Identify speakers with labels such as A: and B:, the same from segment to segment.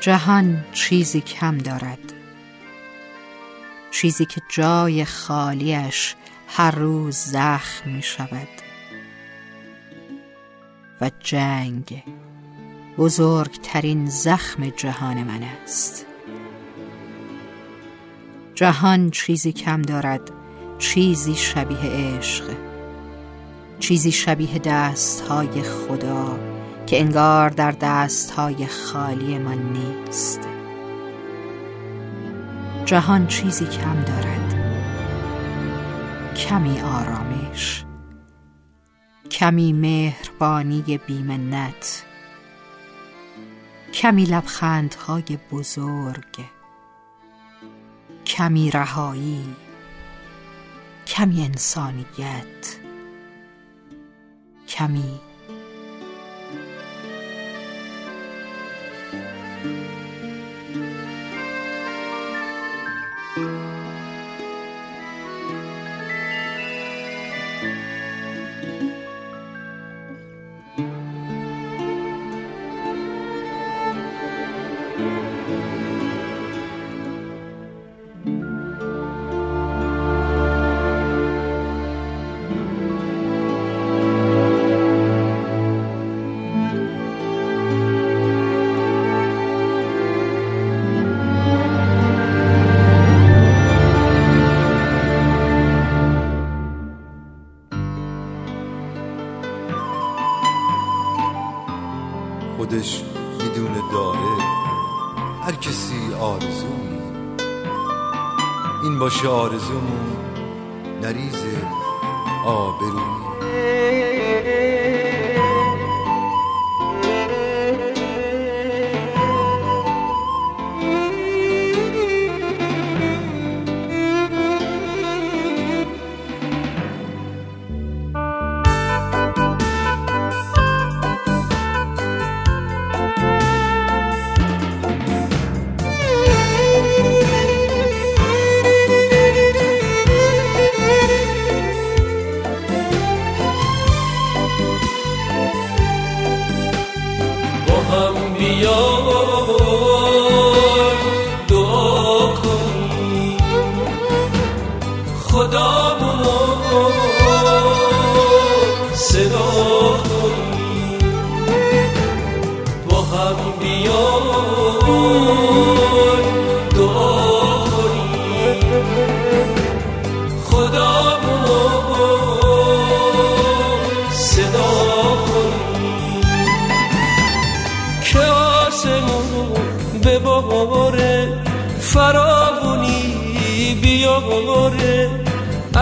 A: جهان چیزی کم دارد. چیزی که جای خالیش هر روز زخم می شود و جنگ بزرگترین زخم جهان من است. جهان چیزی کم دارد چیزی شبیه عشق. چیزی شبیه دست های خدا که انگار در دست های خالی من نیست. جهان چیزی کم دارد. کمی آرامش. کمی مهربانی بیمنت. کمی لبخندهای بزرگ. کمی رهایی کمی انسانیت کمی
B: خودش می‌دونه داره. هر کسی آرزویی این باشه آرزومون نریز آبرویی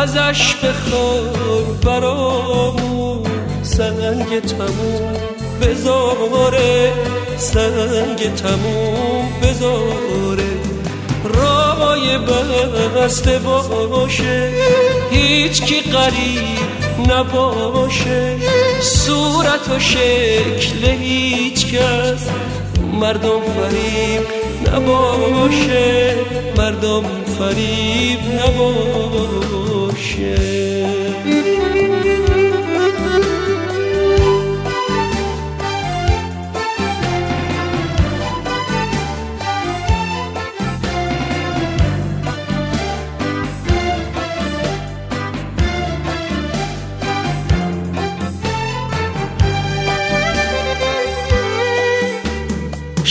C: ازش بخور برامون سنگ تموم. بذاره سنگ تموم بذاره رای بسته باشه هیچ کی قریب نباشه. صورت و شکل هیچ کس مردم فریب نباشه. مردم فریب نباشه.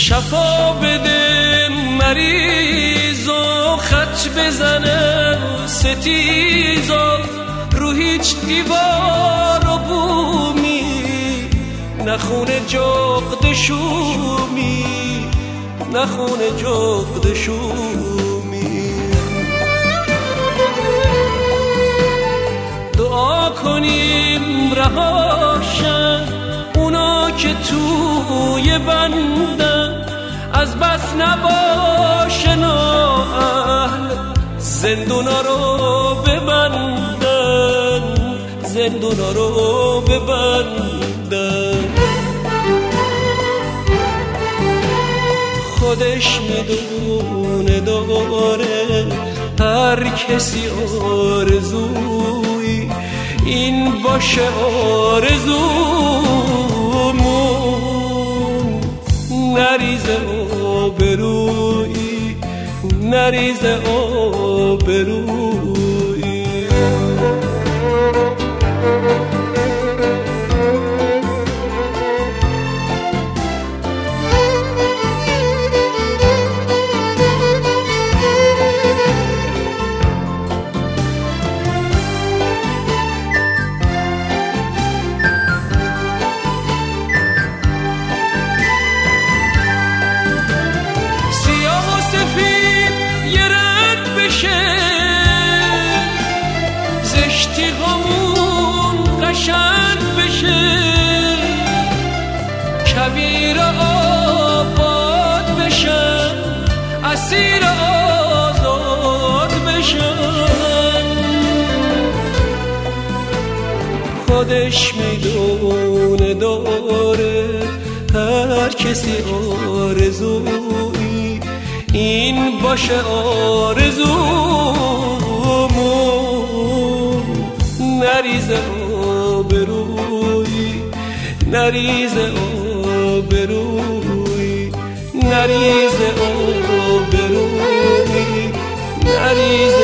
C: شفا بده مریض و خط بزنه ستیزا رو هیچ دیوار و بومی نخونه جغد شومی نخونه جغد شومی. دعا کنیم رهاشن اونا که توی بندن بس نباشه اهل زندونا رو ببندن. زندونا رو ببندن. خودش می‌دونه داره هر کسی آرزوی این باشه آرزومون. نریزه آبرویی نریز آبرویی. کبیر آباد بشن اسیر آزاد بشن خودش می‌دونه داره هر کسی آرزویی این باشه آرزومون. نریز آبروی نریز آبروی نریز